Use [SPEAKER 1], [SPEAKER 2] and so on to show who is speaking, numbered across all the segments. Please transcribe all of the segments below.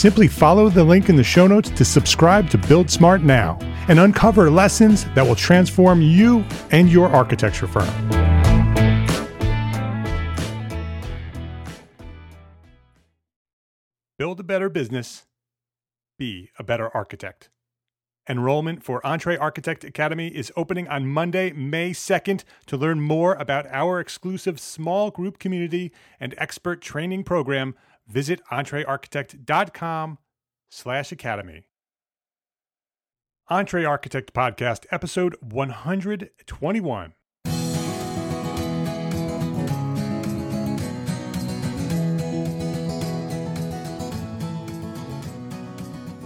[SPEAKER 1] Simply follow the link in the show notes to subscribe to Build Smart now and uncover lessons that will transform you and your architecture firm. Build a better business, be a better architect. Enrollment for EntreArchitect Academy is opening on Monday, May 2nd. To learn more about our exclusive small group community and expert training program, visit entrearchitect.com slash academy. EntreArchitect Podcast, episode 121.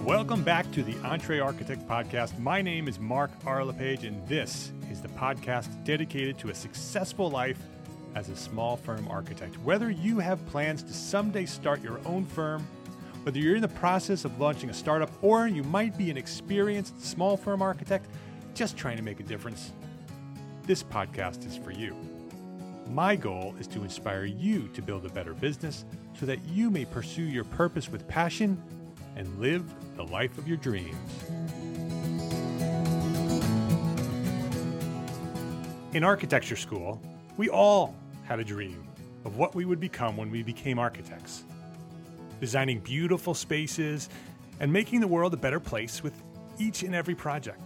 [SPEAKER 1] Welcome back to the EntreArchitect Podcast. My name is Mark R. LePage, and this is the podcast dedicated to a successful life as a small firm architect. Whether you have plans to someday start your own firm, whether you're in the process of launching a startup, or you might be an experienced small firm architect just trying to make a difference, this podcast is for you. My goal is to inspire you to build a better business so that you may pursue your purpose with passion and live the life of your dreams. In architecture school, we all had a dream of what we would become when we became architects designing beautiful spaces, and making the world a better place with each and every project.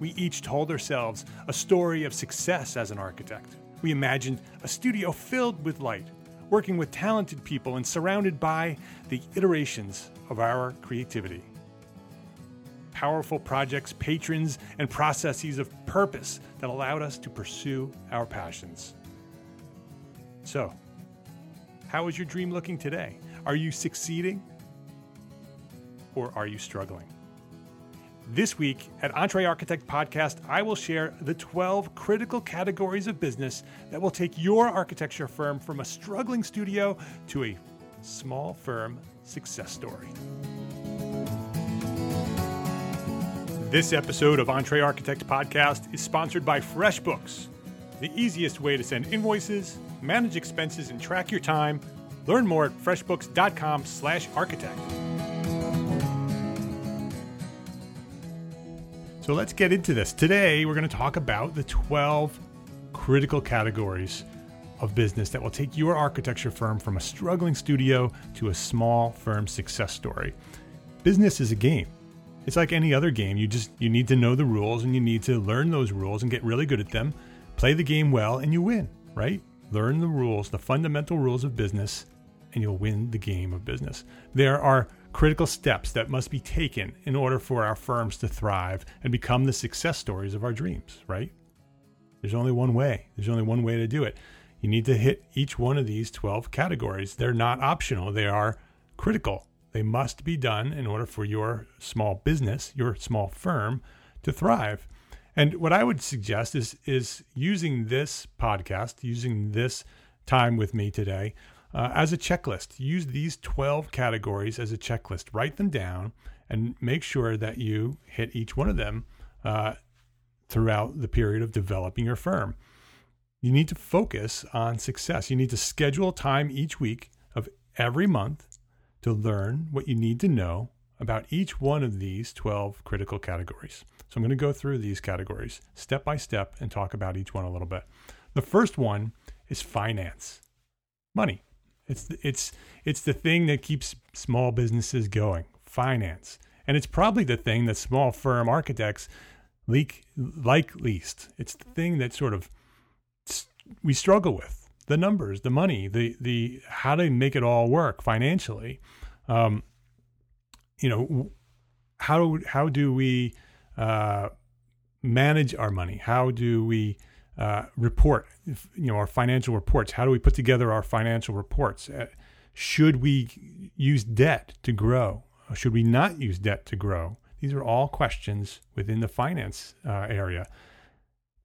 [SPEAKER 1] We each told ourselves a story of success as an architect. We imagined a studio filled with light, working with talented people and surrounded by the iterations of our creativity. Powerful projects, patrons, and processes of purpose that allowed us to pursue our passions. So, how is your dream looking today? Are you succeeding or are you struggling? This week at EntreArchitect Podcast, I will share the 12 critical categories of business that will take your architecture firm from a struggling studio to a small firm success story. This episode of EntreArchitect Podcast is sponsored by FreshBooks, the easiest way to send invoices, manage expenses, and track your time Learn more at freshbooks.com slash architect. So let's get into this. Today, we're going to talk about the 12 critical categories of business that will take your architecture firm from a struggling studio to a small firm success story. Business is a game. It's like any other game. You just you need to know the rules and you need to learn those rules and get really good at them. Play the game well and you win, right? Learn the rules, the fundamental rules of business and you'll win the game of business. There are critical steps that must be taken in order for our firms to thrive and become the success stories of our dreams, right? There's only one way. There's only one way to do it. You need to hit each one of these 12 categories. They're not optional, they are critical. They must be done in order for your small business, your small firm to thrive. And what I would suggest is is using this podcast, using this time with me today uh, as a checklist. Use these 12 categories as a checklist. Write them down and make sure that you hit each one of them uh, throughout the period of developing your firm. You need to focus on success. You need to schedule time each week of every month to learn what you need to know about each one of these 12 critical categories. So I'm going to go through these categories step by step and talk about each one a little bit. The first one is finance. Money. It's it's it's the thing that keeps small businesses going. Finance. And it's probably the thing that small firm architects leak like least. It's the thing that sort of we struggle with the numbers, the money, the the how to make it all work financially. Um, you know, how how do we uh, manage our money? How do we uh, report? You know, our financial reports. How do we put together our financial reports? Uh, should we use debt to grow? Should we not use debt to grow? These are all questions within the finance uh, area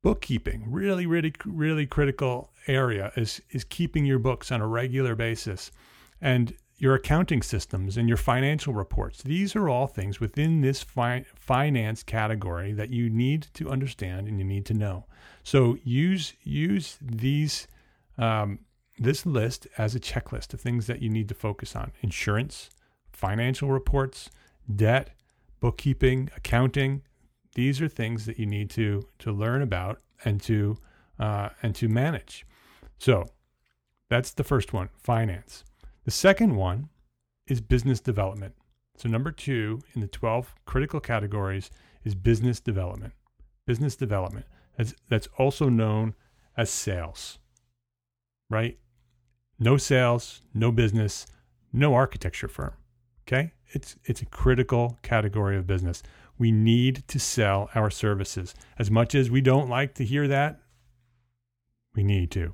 [SPEAKER 1] bookkeeping really really really critical area is is keeping your books on a regular basis and your accounting systems and your financial reports these are all things within this fi- finance category that you need to understand and you need to know so use use these um, this list as a checklist of things that you need to focus on insurance financial reports debt bookkeeping accounting these are things that you need to to learn about and to uh, and to manage. So that's the first one, finance. The second one is business development. So number two in the 12 critical categories is business development. Business development. That's, that's also known as sales, right? No sales, no business, no architecture firm. Okay? It's it's a critical category of business. We need to sell our services. As much as we don't like to hear that, we need to.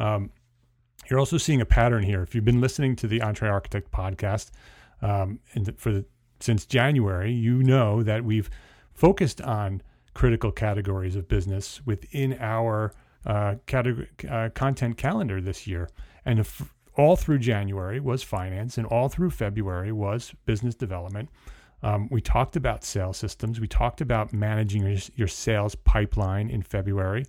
[SPEAKER 1] Um, you're also seeing a pattern here. If you've been listening to the Entre Architect podcast um, for the, since January, you know that we've focused on critical categories of business within our uh, category, uh, content calendar this year. And if, all through January was finance, and all through February was business development. Um, we talked about sales systems. We talked about managing your, your sales pipeline in February.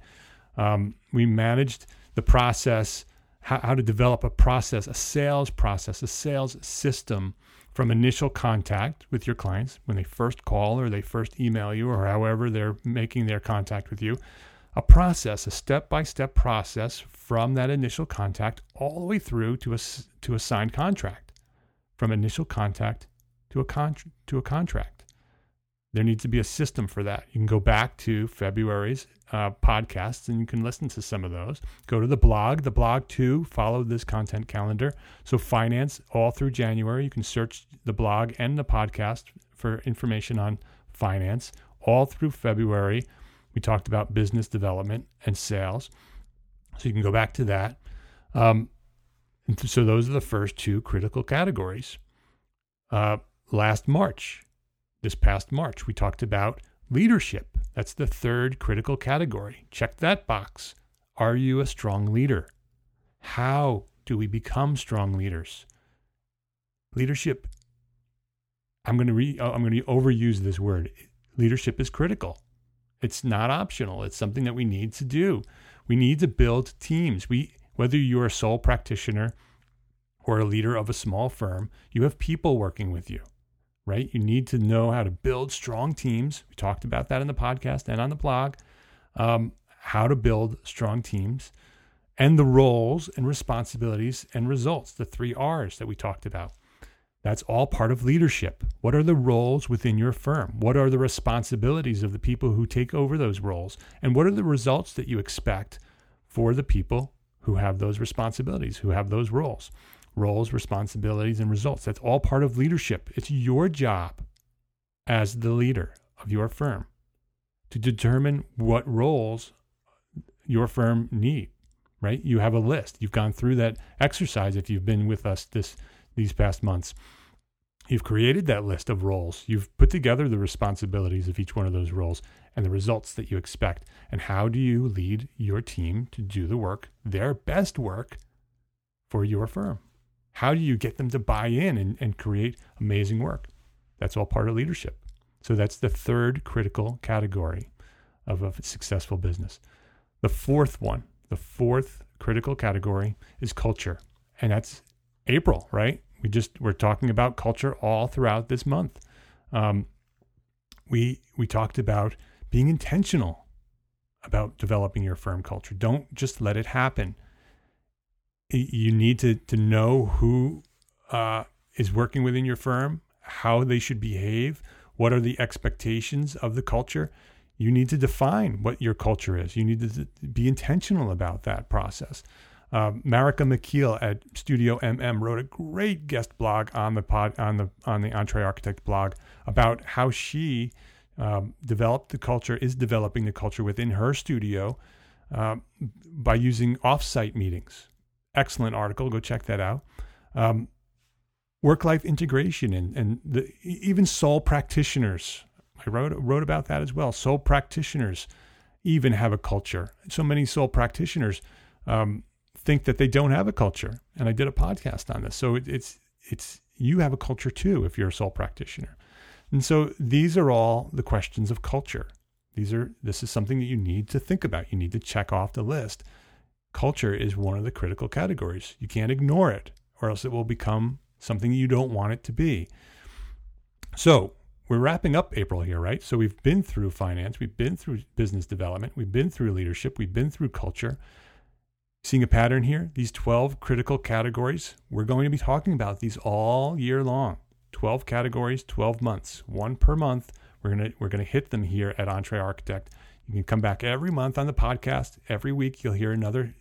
[SPEAKER 1] Um, we managed the process, how, how, to develop a process, a sales process, a sales system from initial contact with your clients when they first call or they first email you or however they're making their contact with you. A process, a step by step process from that initial contact all the way through to a, to a signed contract, from initial contact to a, con- to a contract. There needs to be a system for that. You can go back to February's uh, podcasts and you can listen to some of those. Go to the blog. The blog, too, follow this content calendar. So, finance all through January. You can search the blog and the podcast for information on finance. All through February, we talked about business development and sales. So you can go back to that. Um, so those are the first two critical categories. Uh, last March, this past March, we talked about leadership. That's the third critical category. Check that box. Are you a strong leader? How do we become strong leaders? Leadership. I'm going to re, oh, I'm going to overuse this word. Leadership is critical. It's not optional. It's something that we need to do. We need to build teams. We whether you're a sole practitioner or a leader of a small firm, you have people working with you, right? You need to know how to build strong teams. We talked about that in the podcast and on the blog. Um, how to build strong teams and the roles and responsibilities and results, the three R's that we talked about. That's all part of leadership. What are the roles within your firm? What are the responsibilities of the people who take over those roles? And what are the results that you expect for the people who have those responsibilities, who have those roles? Roles, responsibilities, and results. That's all part of leadership. It's your job as the leader of your firm to determine what roles your firm need right? You have a list. You've gone through that exercise if you've been with us this these past months. You've created that list of roles. You've put together the responsibilities of each one of those roles and the results that you expect. And how do you lead your team to do the work, their best work for your firm? How do you get them to buy in and, and create amazing work? That's all part of leadership. So that's the third critical category of a successful business. The fourth one, the fourth critical category is culture. And that's April, right? we just we're talking about culture all throughout this month. Um, we we talked about being intentional about developing your firm culture. Don't just let it happen. You need to to know who uh, is working within your firm, how they should behave, what are the expectations of the culture. You need to define what your culture is. You need to be intentional about that process. Uh, Marica McKeel at Studio MM wrote a great guest blog on the pod on the on the EntreArchitect blog about how she um, developed the culture, is developing the culture within her studio uh, by using offsite meetings. Excellent article. Go check that out. Um, work life integration and and the, even sole practitioners. I wrote wrote about that as well. Sole practitioners even have a culture. So many sole practitioners. Um, think that they don't have a culture. And I did a podcast on this. So it, it's it's you have a culture too if you're a sole practitioner. And so these are all the questions of culture. These are this is something that you need to think about. You need to check off the list. Culture is one of the critical categories. You can't ignore it or else it will become something you don't want it to be. So, we're wrapping up April here, right? So we've been through finance, we've been through business development, we've been through leadership, we've been through culture. Seeing a pattern here, these 12 critical categories, we're going to be talking about these all year long. 12 categories, 12 months, one per month. We're going to we're going to hit them here at EntreArchitect. You can come back every month on the podcast. Every week you'll hear another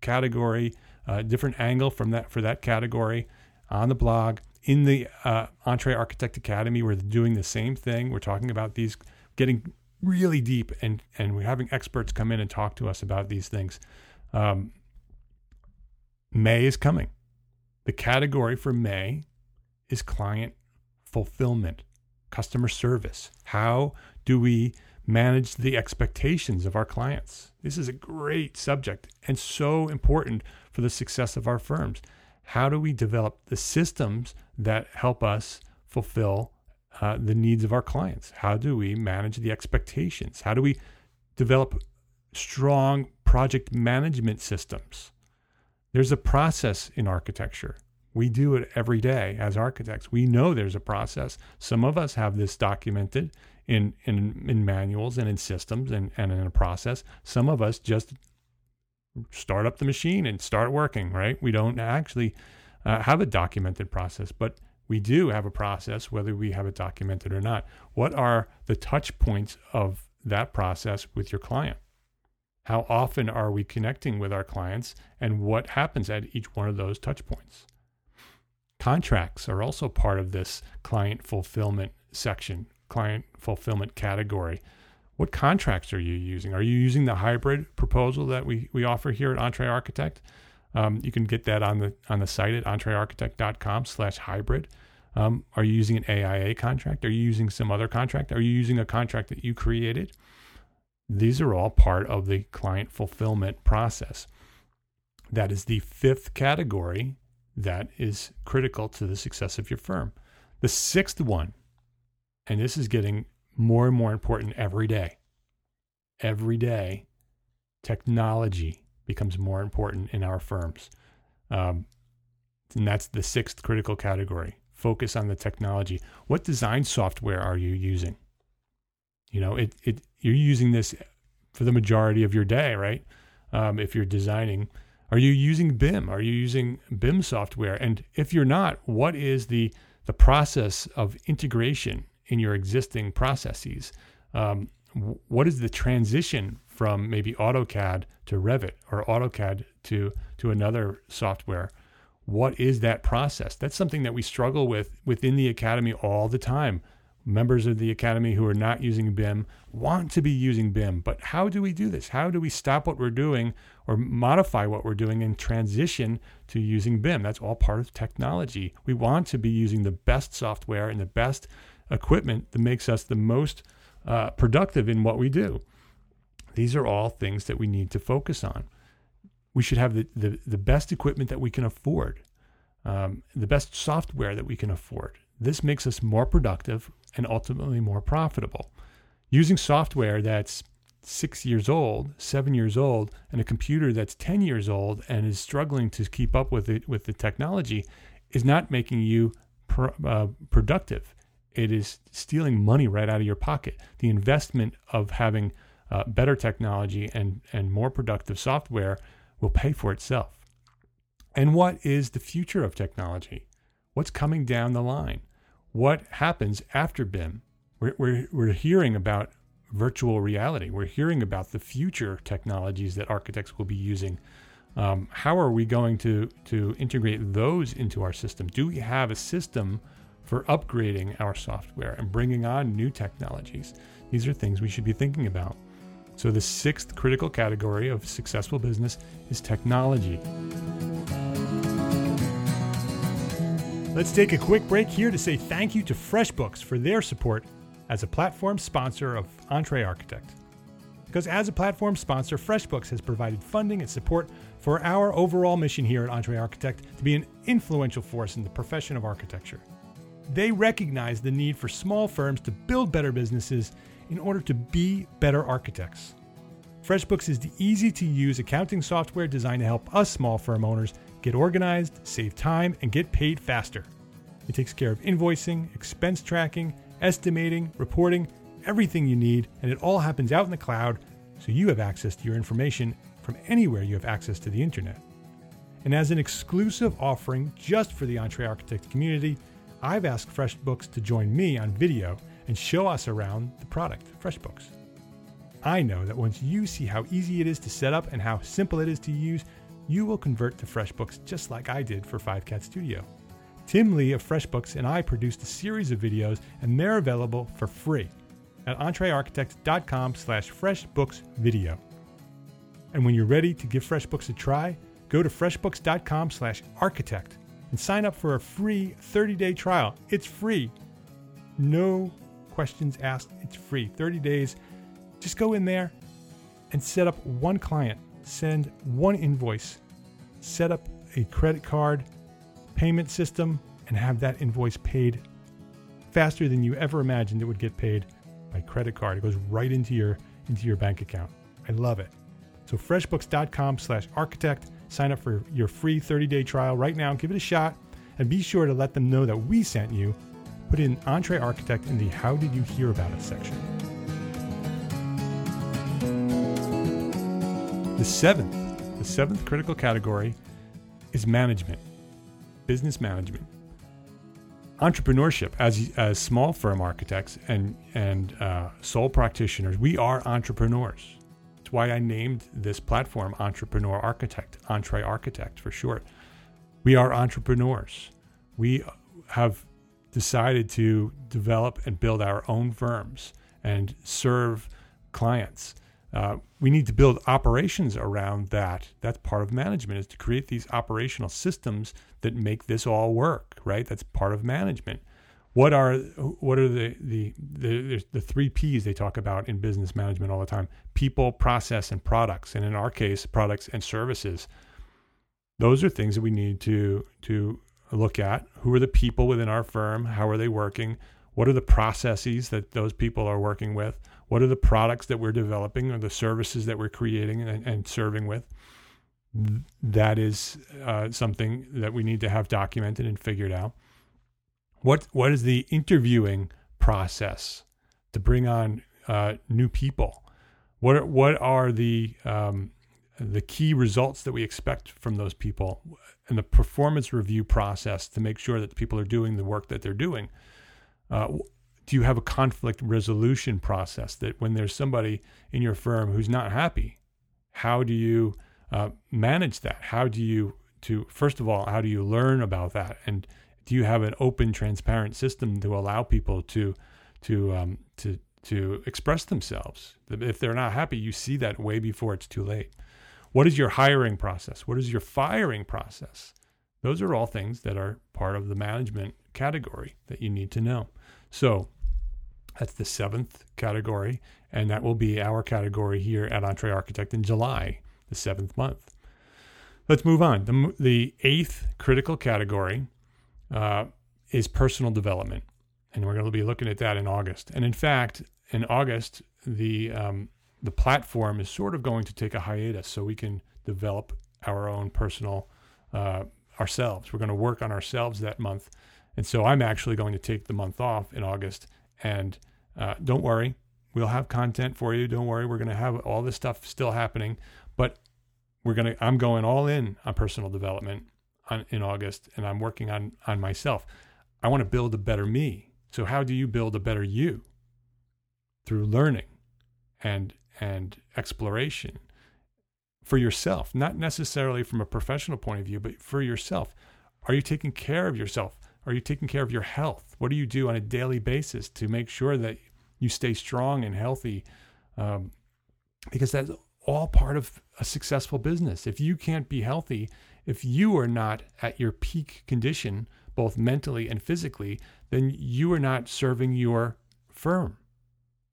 [SPEAKER 1] category, a uh, different angle from that for that category on the blog. In the uh, EntreArchitect Academy, we're doing the same thing. We're talking about these, getting really deep, and and we're having experts come in and talk to us about these things. Um, May is coming. The category for May is client fulfillment, customer service. How do we manage the expectations of our clients? This is a great subject and so important for the success of our firms. How do we develop the systems that help us fulfill uh, the needs of our clients? How do we manage the expectations? How do we develop strong project management systems? There's a process in architecture. We do it every day as architects. We know there's a process. Some of us have this documented in, in, in manuals and in systems and, and in a process. Some of us just start up the machine and start working, right? We don't actually uh, have a documented process, but we do have a process, whether we have it documented or not. What are the touch points of that process with your client? How often are we connecting with our clients and what happens at each one of those touch points? Contracts are also part of this client fulfillment section, client fulfillment category. What contracts are you using? Are you using the hybrid proposal that we, we offer here at EntreArchitect? Um, you can get that on the on the site at entrearchitect.com slash hybrid. Um, are you using an AIA contract? Are you using some other contract? Are you using a contract that you created? These are all part of the client fulfillment process. That is the fifth category that is critical to the success of your firm. The sixth one, and this is getting more and more important every day. Every day, technology becomes more important in our firms. Um, and that's the sixth critical category. Focus on the technology. What design software are you using? You know, it, it you're using this for the majority of your day, right? Um, if you're designing, are you using BIM? Are you using BIM software? And if you're not, what is the the process of integration in your existing processes? Um, what is the transition from maybe AutoCAD to Revit or AutoCAD to to another software? What is that process? That's something that we struggle with within the academy all the time members of the academy who are not using BIM want to be using BIM. But how do we do this? How do we stop what we're doing or modify what we're doing and transition to using BIM? That's all part of technology. We want to be using the best software and the best equipment that makes us the most uh, productive in what we do. These are all things that we need to focus on. We should have the, the, the best equipment that we can afford, um, the best software that we can afford. This makes us more productive and ultimately more profitable. Using software that's six years old, seven years old, and a computer that's 10 years old and is struggling to keep up with it with the technology is not making you uh, productive. It is stealing money right out of your pocket. The investment of having uh, better technology and, and more productive software will pay for itself. And what is the future of technology? What's coming down the line? What happens after BIM? We're, we're, we're hearing about virtual reality. We're hearing about the future technologies that architects will be using. Um, how are we going to, to integrate those into our system? Do we have a system for upgrading our software and bringing on new technologies? These are things we should be thinking about. So, the sixth critical category of successful business is technology. Let's take a quick break here to say thank you to FreshBooks for their support as a platform sponsor of EntreArchitect. Because as a platform sponsor, FreshBooks has provided funding and support for our overall mission here at EntreArchitect to be an influential force in the profession of architecture. They recognize the need for small firms to build better businesses in order to be better architects. FreshBooks is the easy to use accounting software designed to help us small firm owners get organized, save time, and get paid faster. It takes care of invoicing, expense tracking, estimating, reporting, everything you need, and it all happens out in the cloud so you have access to your information from anywhere you have access to the internet. And as an exclusive offering just for the EntreArchitect community, I've asked FreshBooks to join me on video and show us around the product, FreshBooks. I know that once you see how easy it is to set up and how simple it is to use, you will convert to FreshBooks just like I did for Five Cat Studio. Tim Lee of FreshBooks and I produced a series of videos, and they're available for free at entrearchitect.com slash freshbooksvideo. And when you're ready to give FreshBooks a try, go to freshbooks.com slash architect and sign up for a free 30-day trial. It's free. No questions asked. It's free. 30 days. Just go in there and set up one client, send one invoice, set up a credit card payment system, and have that invoice paid faster than you ever imagined it would get paid by credit card. It goes right into your into your bank account. I love it. So freshbooks.com/architect Sign up for your free 30 day trial right now. Give it a shot and be sure to let them know that we sent you. Put in EntreArchitect in the How Did You Hear About Us section. The seventh, the seventh critical category is management, business management. Entrepreneurship, as, as small firm architects and, and uh, sole practitioners, we are entrepreneurs why I named this platform Entrepreneur Architect, Entre Architect for short. We are entrepreneurs. We have decided to develop and build our own firms and serve clients. Uh, we need to build operations around that. That's part of management is to create these operational systems that make this all work, right? That's part of management what are what are the, the the the three P's they talk about in business management all the time: people, process, and products. And in our case, products and services. Those are things that we need to to look at. Who are the people within our firm? How are they working? What are the processes that those people are working with? What are the products that we're developing or the services that we're creating and, and serving with? That is uh, something that we need to have documented and figured out what what is the interviewing process to bring on uh, new people? What are, what are the um, the key results that we expect from those people, and the performance review process to make sure that the people are doing the work that they're doing? Uh, do you have a conflict resolution process that when there's somebody in your firm who's not happy, how do you uh, manage that? How do you to first of all, how do you learn about that and do you have an open, transparent system to allow people to to um, to to express themselves. If they're not happy, you see that way before it's too late. What is your hiring process? What is your firing process? Those are all things that are part of the management category that you need to know. So that's the seventh category, and that will be our category here at EntreArchitect in July, the seventh month. Let's move on. The, the eighth critical category uh, is personal development, and we're going to be looking at that in August. And in fact, in August, the um, the platform is sort of going to take a hiatus so we can develop our own personal uh, ourselves. We're going to work on ourselves that month. And so I'm actually going to take the month off in August. And uh, don't worry, we'll have content for you. Don't worry, we're going to have all this stuff still happening. But we're going to, I'm going all in on personal development on, in August, and I'm working on on myself. I want to build a better me. So how do you build a better you? Through learning and and exploration for yourself, not necessarily from a professional point of view, but for yourself. Are you taking care of yourself? Are you taking care of your health? What do you do on a daily basis to make sure that you stay strong and healthy? Um, because that's all part of a successful business. If you can't be healthy, if you are not at your peak condition, both mentally and physically, then you are not serving your firm.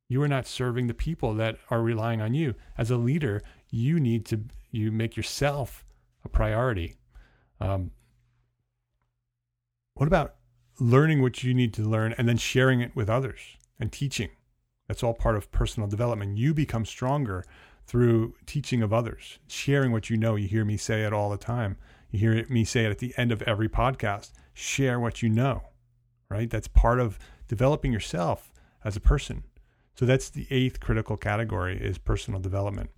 [SPEAKER 1] You are not serving the people that are relying on you. As a leader, you need to you make yourself a priority. Um, what about learning what you need to learn and then sharing it with others and teaching? That's all part of personal development. You become stronger through teaching of others, sharing what you know. You hear me say it all the time. You hear me say it at the end of every podcast. Share what you know, right? That's part of developing yourself as a person. So that's the eighth critical category is personal development.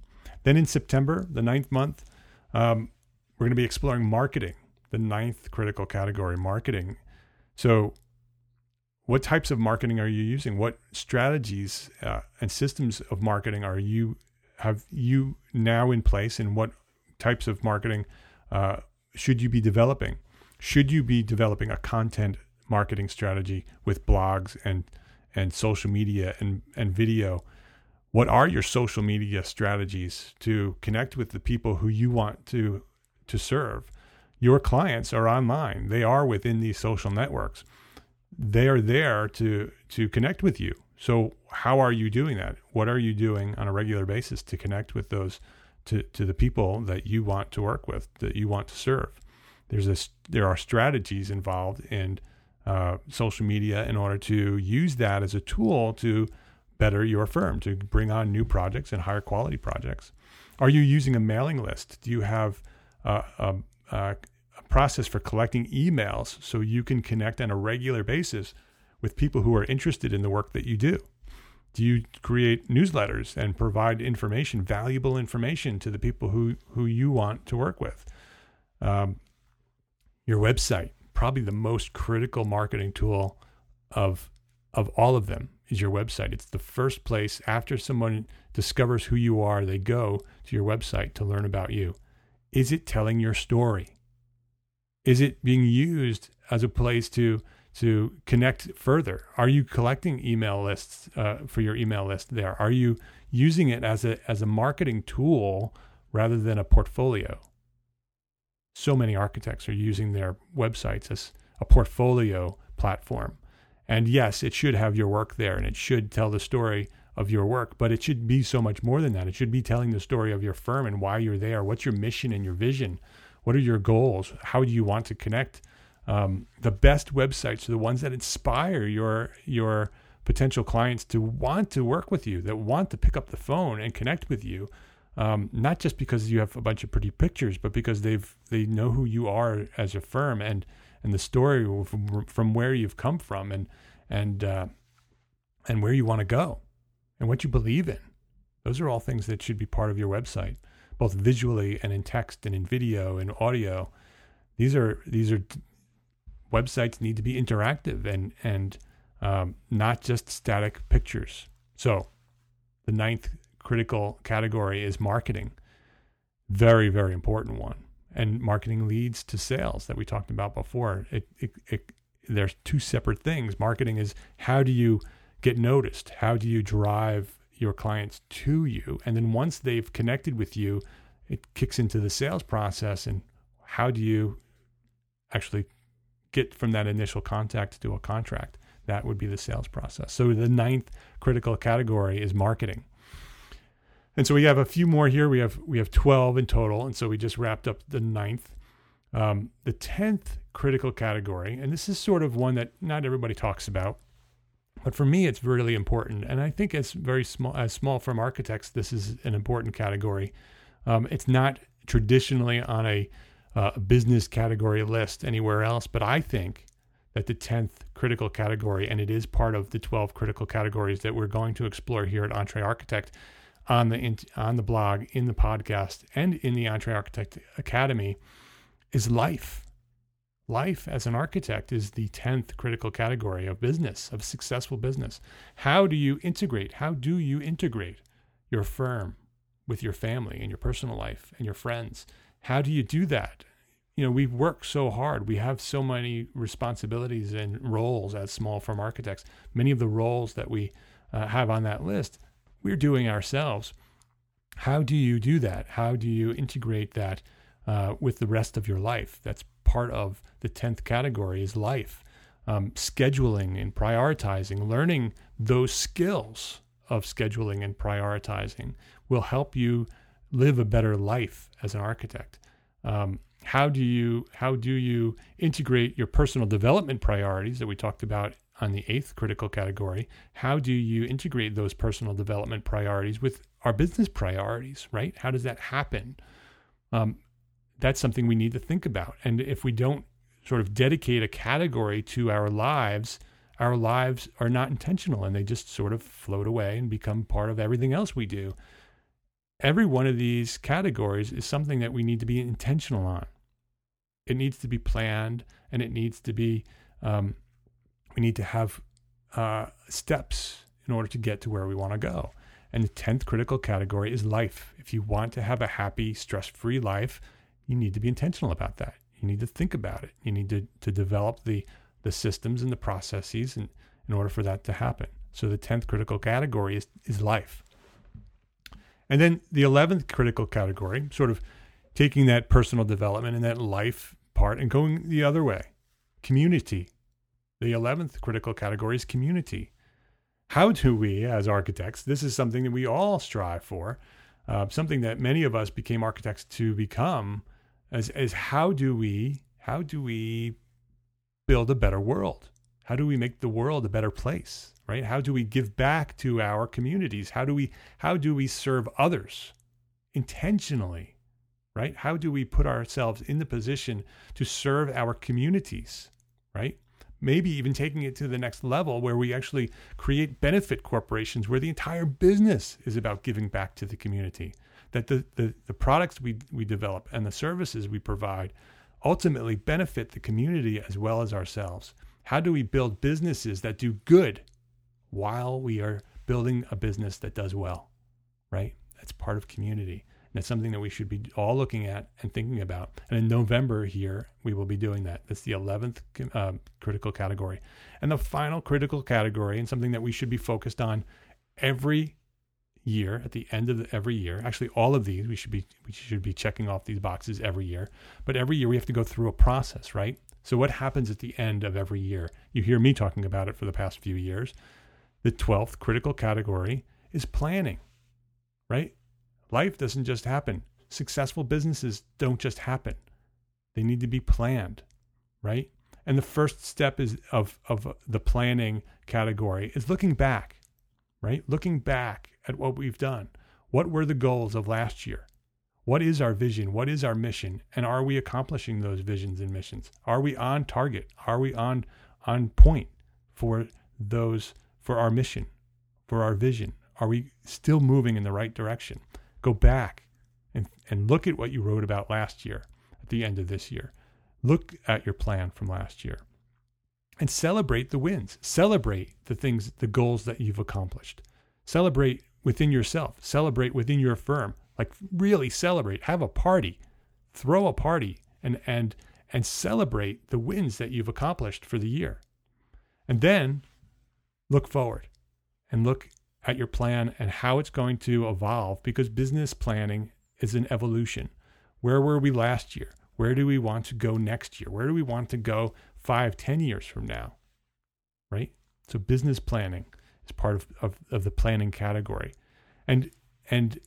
[SPEAKER 1] Then in September, the ninth month, um, we're going to be exploring marketing, the ninth critical category, marketing. So, what types of marketing are you using? What strategies uh, and systems of marketing are you have you now in place, and what types of marketing uh, should you be developing? Should you be developing a content marketing strategy with blogs and and social media and and video? what are your social media strategies to connect with the people who you want to to serve your clients are online they are within these social networks they are there to to connect with you so how are you doing that what are you doing on a regular basis to connect with those to to the people that you want to work with that you want to serve there's a there are strategies involved in uh, social media in order to use that as a tool to better your firm to bring on new projects and higher quality projects? Are you using a mailing list? Do you have uh, a, a, process for collecting emails so you can connect on a regular basis with people who are interested in the work that you do? Do you create newsletters and provide information, valuable information to the people who, who you want to work with? Um, your website, probably the most critical marketing tool of of all of them is your website. It's the first place after someone discovers who you are, they go to your website to learn about you. Is it telling your story? Is it being used as a place to to connect further? Are you collecting email lists uh, for your email list there? Are you using it as a as a marketing tool rather than a portfolio? So many architects are using their websites as a portfolio platform and yes, it should have your work there and it should tell the story of your work, but it should be so much more than that. It should be telling the story of your firm and why you're there. What's your mission and your vision? What are your goals? How do you want to connect? Um, the best websites are the ones that inspire your your potential clients to want to work with you, that want to pick up the phone and connect with you. Um, not just because you have a bunch of pretty pictures, but because they've they know who you are as a firm and and the story from, from where you've come from and and uh, and where you want to go and what you believe in. Those are all things that should be part of your website, both visually and in text and in video and audio. These are these are websites need to be interactive and and um, not just static pictures. So, the ninth critical category is marketing. Very very important one and marketing leads to sales that we talked about before. It, it, it, there's two separate things. Marketing is how do you get noticed? How do you drive your clients to you? And then once they've connected with you, it kicks into the sales process. And how do you actually get from that initial contact to a contract? That would be the sales process. So the ninth critical category is marketing. And so we have a few more here. We have we have 12 in total. And so we just wrapped up the ninth. Um, the 10th critical category, and this is sort of one that not everybody talks about, but for me, it's really important. And I think it's very small, as small firm architects, this is an important category. Um, it's not traditionally on a uh, business category list anywhere else, but I think that the 10th critical category, and it is part of the 12 critical categories that we're going to explore here at EntreArchitect on the on the blog, in the podcast, and in the EntreArchitect Academy, is life. Life as an architect is the 10th critical category of business, of successful business. How do you integrate? How do you integrate your firm with your family and your personal life and your friends? How do you do that? You know, we work so hard. We have so many responsibilities and roles as small firm architects. Many of the roles that we uh, have on that list, we're doing ourselves. How do you do that? How do you integrate that uh, with the rest of your life? That's part of the 10th category is life. Um, scheduling and prioritizing, learning those skills of scheduling and prioritizing will help you live a better life as an architect. Um, how do you how do you integrate your personal development priorities that we talked about on the eighth critical category? How do you integrate those personal development priorities with our business priorities? Right? How does that happen? Um, that's something we need to think about. And if we don't sort of dedicate a category to our lives, our lives are not intentional and they just sort of float away and become part of everything else we do. Every one of these categories is something that we need to be intentional on. It needs to be planned and it needs to be, um, we need to have uh, steps in order to get to where we want to go. And the 10th critical category is life. If you want to have a happy, stress free life, you need to be intentional about that. You need to think about it. You need to, to develop the, the systems and the processes in, in order for that to happen. So the 10th critical category is, is life. And then the 11th critical category, sort of taking that personal development and that life part and going the other way community. The 11th critical category is community. How do we, as architects, this is something that we all strive for, uh, something that many of us became architects to become as as how do we how do we build a better world? How do we make the world a better place? Right? How do we give back to our communities? How do we how do we serve others intentionally? Right? How do we put ourselves in the position to serve our communities? Right? maybe even taking it to the next level where we actually create benefit corporations where the entire business is about giving back to the community that the, the, the products we, we develop and the services we provide ultimately benefit the community as well as ourselves. How do we build businesses that do good while we are building a business that does well? Right? That's part of community. And it's something that we should be all looking at and thinking about. And in November here, we will be doing that. That's the 11th uh, critical category. And the final critical category, and something that we should be focused on every year at the end of the, every year actually all of these we should be we should be checking off these boxes every year but every year we have to go through a process right so what happens at the end of every year you hear me talking about it for the past few years the 12th critical category is planning right life doesn't just happen successful businesses don't just happen they need to be planned right and the first step is of of the planning category is looking back right looking back at what we've done. What were the goals of last year? What is our vision? What is our mission? And are we accomplishing those visions and missions? Are we on target? Are we on on point for those for our mission, for our vision? Are we still moving in the right direction? Go back and, and look at what you wrote about last year at the end of this year. Look at your plan from last year and celebrate the wins. Celebrate the things, the goals that you've accomplished. Celebrate within yourself, celebrate within your firm. Like really celebrate, have a party, throw a party and and and celebrate the wins that you've accomplished for the year. And then look forward. and look at your plan and how it's going to evolve because business planning is an evolution. Where were we last year? Where do we want to go next year? Where do we want to go five, ten years from now? Right? So business planning is part of, of, of the planning category. And and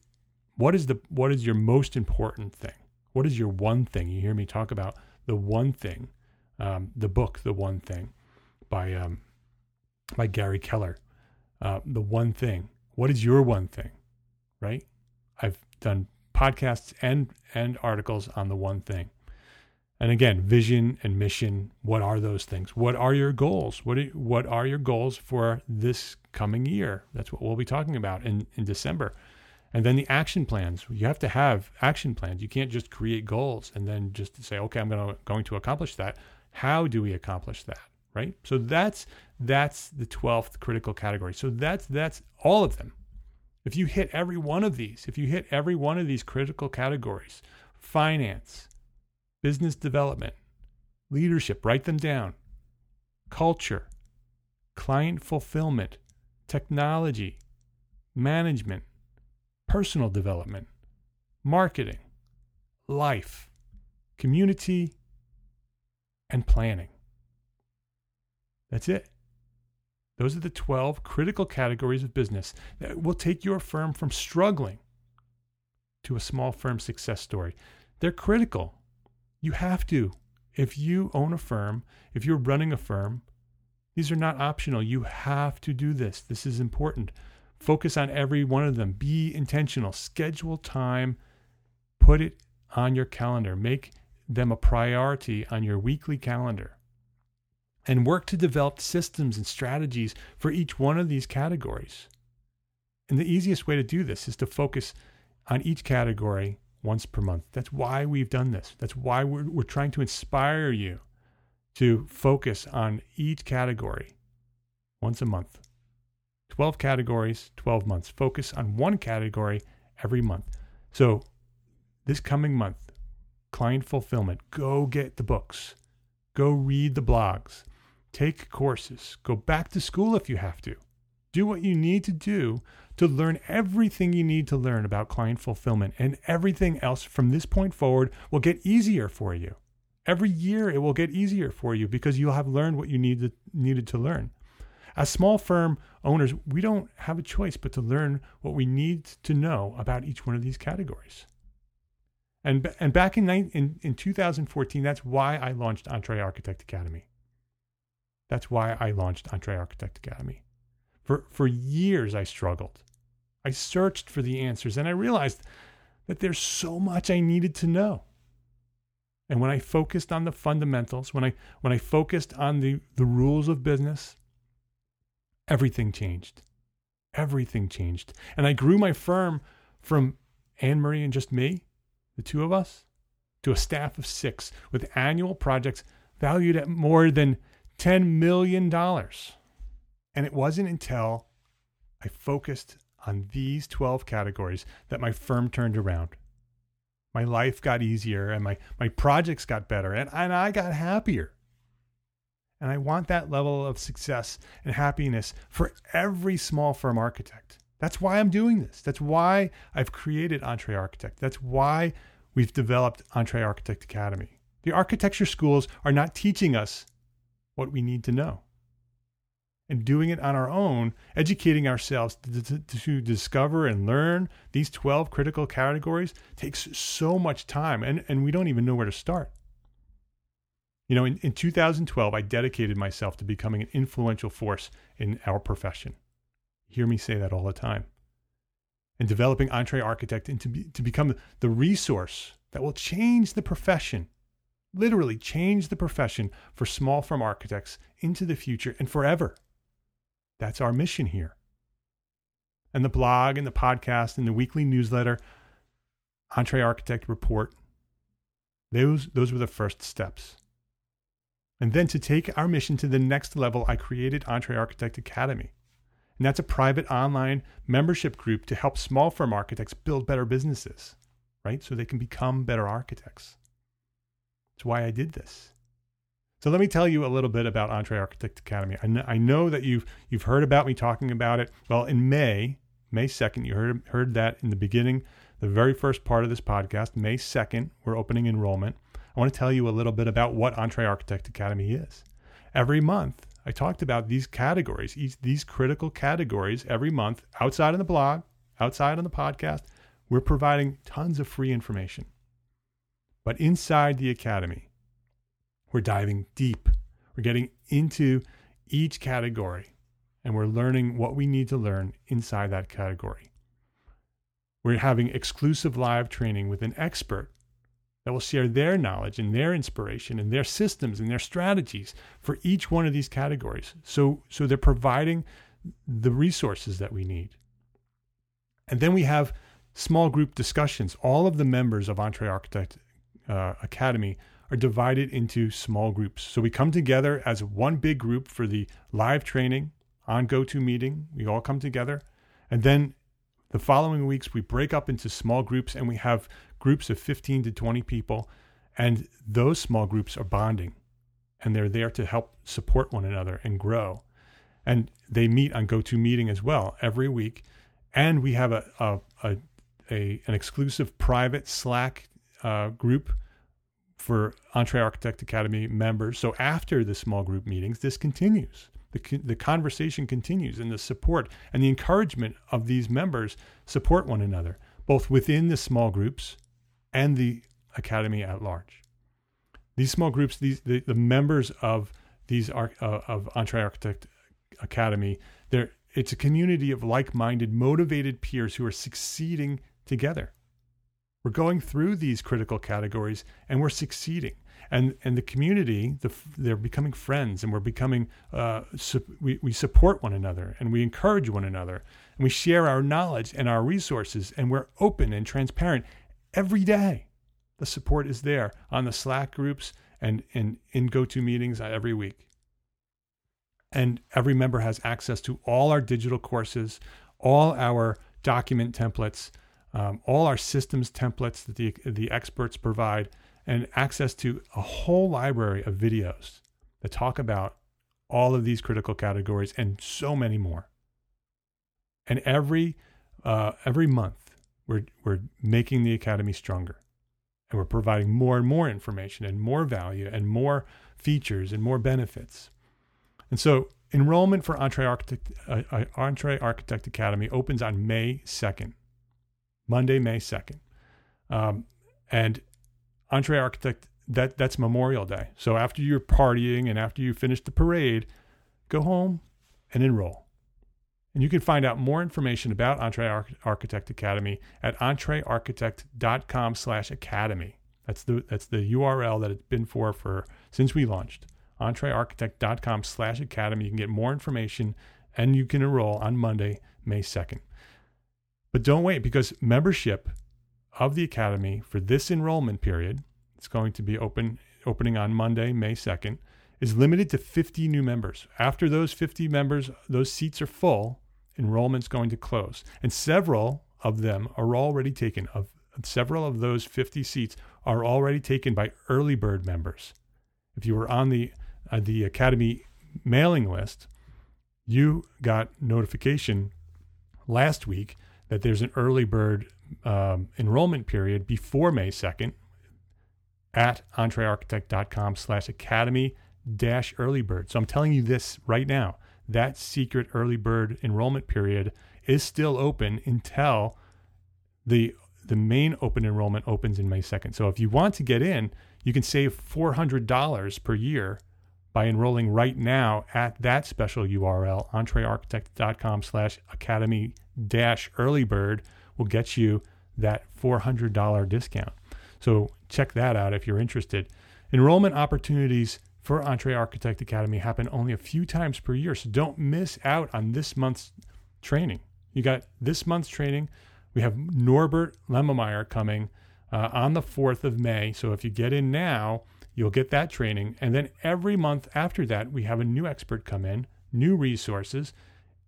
[SPEAKER 1] what is the what is your most important thing? What is your one thing? You hear me talk about the one thing, um, the book, the one thing, by um, by Gary Keller. Uh, the one thing. What is your one thing? Right? I've done podcasts and and articles on the one thing. And again, vision and mission. What are those things? What are your goals? What are, what are your goals for this coming year? That's what we'll be talking about in, in December. And then the action plans. You have to have action plans. You can't just create goals and then just say, okay, I'm to, going to accomplish that. How do we accomplish that? Right. So that's that's the 12th critical category. So that's that's all of them. If you hit every one of these, if you hit every one of these critical categories, finance, business development, leadership, write them down, culture, client fulfillment, technology, management, personal development, marketing, life, community, and planning. That's it. Those are the 12 critical categories of business that will take your firm from struggling to a small firm success story. They're critical. You have to. If you own a firm, if you're running a firm, these are not optional. You have to do this. This is important. Focus on every one of them. Be intentional. Schedule time. Put it on your calendar. Make them a priority on your weekly calendar and work to develop systems and strategies for each one of these categories. And the easiest way to do this is to focus on each category once per month. That's why we've done this. That's why we're, we're trying to inspire you to focus on each category once a month. 12 categories, 12 months. Focus on one category every month. So, this coming month, client fulfillment, go get the books, go read the blogs, Take courses. Go back to school if you have to. Do what you need to do to learn everything you need to learn about client fulfillment, and everything else from this point forward will get easier for you. Every year it will get easier for you because you'll have learned what you needed, needed to learn. As small firm owners, we don't have a choice but to learn what we need to know about each one of these categories. And, and back in, in, in 2014, that's why I launched EntreArchitect Academy. That's why I launched Entre Architect Academy. For, for years, I struggled. I searched for the answers and I realized that there's so much I needed to know. And when I focused on the fundamentals, when I, when I focused on the, the rules of business, everything changed. Everything changed. And I grew my firm from Anne Marie and just me, the two of us, to a staff of six with annual projects valued at more than $10 million. And it wasn't until I focused on these 12 categories that my firm turned around. My life got easier and my, my projects got better and, and I got happier. And I want that level of success and happiness for every small firm architect. That's why I'm doing this. That's why I've created EntreArchitect. That's why we've developed EntreArchitect Academy. The architecture schools are not teaching us what we need to know. And doing it on our own, educating ourselves to, to, discover and learn these 12 critical categories takes so much time, and, and we don't even know where to start. You know, in, in 2012, I dedicated myself to becoming an influential force in our profession. You hear me say that all the time. And developing EntreArchitect into to become the resource that will change the profession literally change the profession for small firm architects into the future and forever. That's our mission here. And the blog and the podcast and the weekly newsletter, EntreArchitect Report, those, those were the first steps. And then to take our mission to the next level, I created EntreArchitect Academy. And that's a private online membership group to help small firm architects build better businesses, right? So they can become better architects. It's why I did this. So let me tell you a little bit about Entre Architect Academy. I know, I know that you've you've heard about me talking about it. Well, in May, May 2nd, you heard heard that in the beginning, the very first part of this podcast, May 2nd, we're opening enrollment. I want to tell you a little bit about what Entre Architect Academy is. Every month, I talked about these categories, these critical categories every month outside of the blog, outside on the podcast. We're providing tons of free information. But inside the academy, we're diving deep. We're getting into each category and we're learning what we need to learn inside that category. We're having exclusive live training with an expert that will share their knowledge and their inspiration and their systems and their strategies for each one of these categories. So, so they're providing the resources that we need. And then we have small group discussions. All of the members of Entre Architect uh, Academy are divided into small groups. So we come together as one big group for the live training on GoToMeeting. We all come together. And then the following weeks, we break up into small groups and we have groups of 15 to 20 people. And those small groups are bonding and they're there to help support one another and grow. And they meet on GoToMeeting as well every week. And we have a, a, a, a an exclusive private Slack uh, group for Entre Architect Academy members. So after the small group meetings, this continues. The, the conversation continues and the support and the encouragement of these members support one another, both within the small groups and the academy at large. These small groups, these the, the members of these uh, of Entre Architect Academy, they're it's a community of like-minded, motivated peers who are succeeding together. We're going through these critical categories and we're succeeding. And, and the community, the, they're becoming friends and we're becoming, uh, su- we, we support one another and we encourage one another and we share our knowledge and our resources and we're open and transparent every day. The support is there on the Slack groups and, and in go-to meetings every week. And every member has access to all our digital courses, all our document templates, um, all our systems templates that the, the experts provide, and access to a whole library of videos that talk about all of these critical categories and so many more. And every uh, every month, we're we're making the academy stronger, and we're providing more and more information and more value and more features and more benefits. And so, enrollment for Entre Architect uh, uh Entre Architect Academy opens on May second. Monday, May 2nd. Um, and Entre Architect, that, that's Memorial Day. So after you're partying and after you finish the parade, go home and enroll. And you can find out more information about Entre Architect Academy at entrearchitect.com slash academy. That's the, that's the URL that it's been for, for since we launched. entrearchitect.com slash academy. You can get more information and you can enroll on Monday, May 2nd. But don't wait because membership of the academy for this enrollment period, it's going to be open opening on Monday, May 2nd, is limited to 50 new members. After those 50 members, those seats are full, enrollment's going to close. And several of them are already taken. Of several of those 50 seats are already taken by early bird members. If you were on the uh, the academy mailing list, you got notification last week that there's an early bird um, enrollment period before May 2nd at entrearchitect.com slash academy dash early bird. So I'm telling you this right now. That secret early bird enrollment period is still open until the the main open enrollment opens in May 2nd. So if you want to get in, you can save $400 per year by enrolling right now at that special URL, entrearchitect.com slash academy dash early bird will get you that $400 discount. So check that out if you're interested. Enrollment opportunities for Entre Architect Academy happen only a few times per year, so don't miss out on this month's training. You got this month's training. We have Norbert Lemmemeyer coming uh, on the 4th of May. So if you get in now, you'll get that training. And then every month after that, we have a new expert come in, new resources,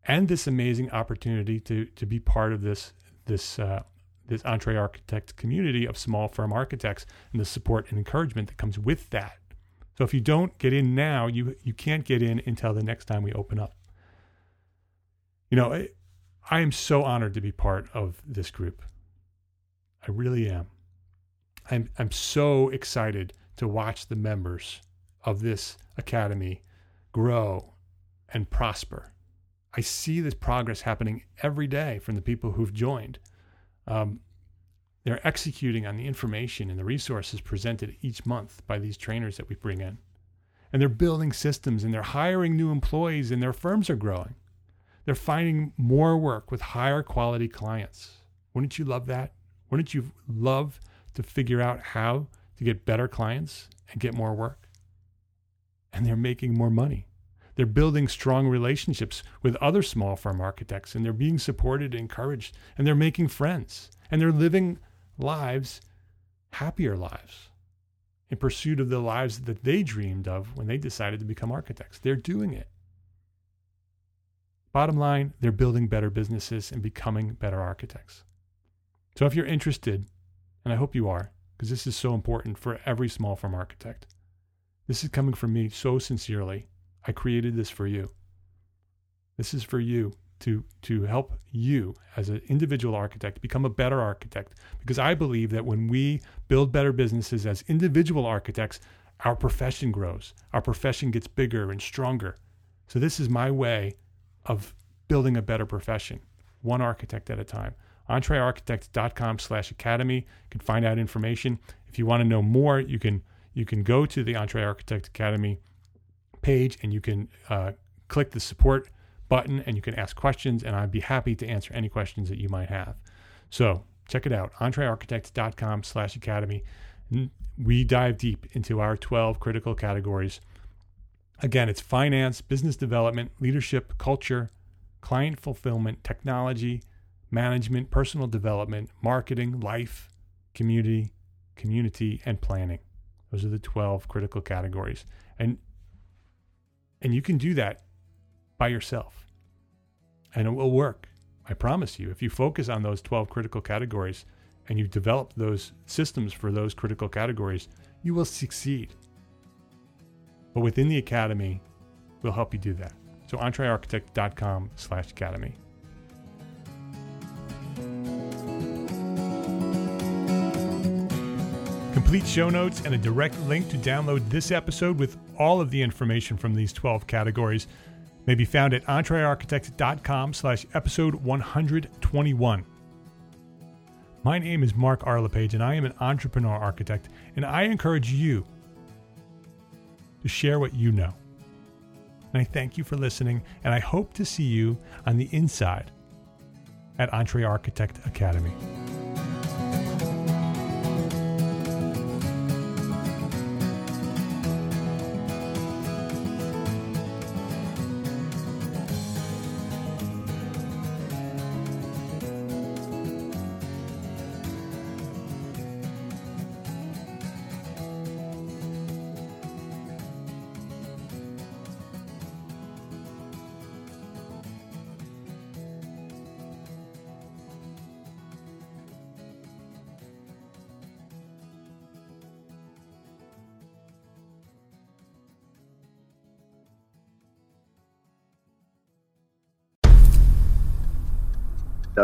[SPEAKER 1] and this amazing opportunity to to be part of this this uh, this Entre Architect community of small firm architects and the support and encouragement that comes with that. So if you don't get in now, you you can't get in until the next time we open up. You know, I, I am so honored to be part of this group. I really am. I'm I'm so excited to watch the members of this academy grow and prosper. I see this progress happening every day from the people who've joined. Um, they're executing on the information and the resources presented each month by these trainers that we bring in. And they're building systems and they're hiring new employees and their firms are growing. They're finding more work with higher quality clients. Wouldn't you love that? Wouldn't you love to figure out how to get better clients and get more work? And they're making more money. They're building strong relationships with other small firm architects and they're being supported and encouraged and they're making friends and they're living lives, happier lives, in pursuit of the lives that they dreamed of when they decided to become architects. They're doing it. Bottom line, they're building better businesses and becoming better architects. So if you're interested, and I hope you are, because this is so important for every small firm architect, this is coming from me so sincerely. I created this for you. This is for you to to help you as an individual architect become a better architect because I believe that when we build better businesses as individual architects, our profession grows. Our profession gets bigger and stronger. So this is my way of building a better profession, one architect at a time. EntreArchitect.com slash academy. You can find out information. If you want to know more, you can you can go to the Entre Architect Academy page and you can uh, click the support button and you can ask questions, and I'd be happy to answer any questions that you might have. So check it out, entrearchitect.com slash academy. We dive deep into our 12 critical categories. Again, it's finance, business development, leadership, culture, client fulfillment, technology, management, personal development, marketing, life, community, community, and planning. Those are the 12 critical categories. And and you can do that by yourself. And it will work. I promise you. If you focus on those 12 critical categories and you develop those systems for those critical categories, you will succeed. But within the academy, we'll help you do that. So entrearchitect.com slash academy. Complete show notes and a direct link to download this episode with all of the information from these 12 categories may be found at entrearchitect.com slash episode 121. My name is Mark R. LePage, and I am an entrepreneur architect, and I encourage you to share what you know. And I thank you for listening, and I hope to see you on the inside at Entre Architect Academy.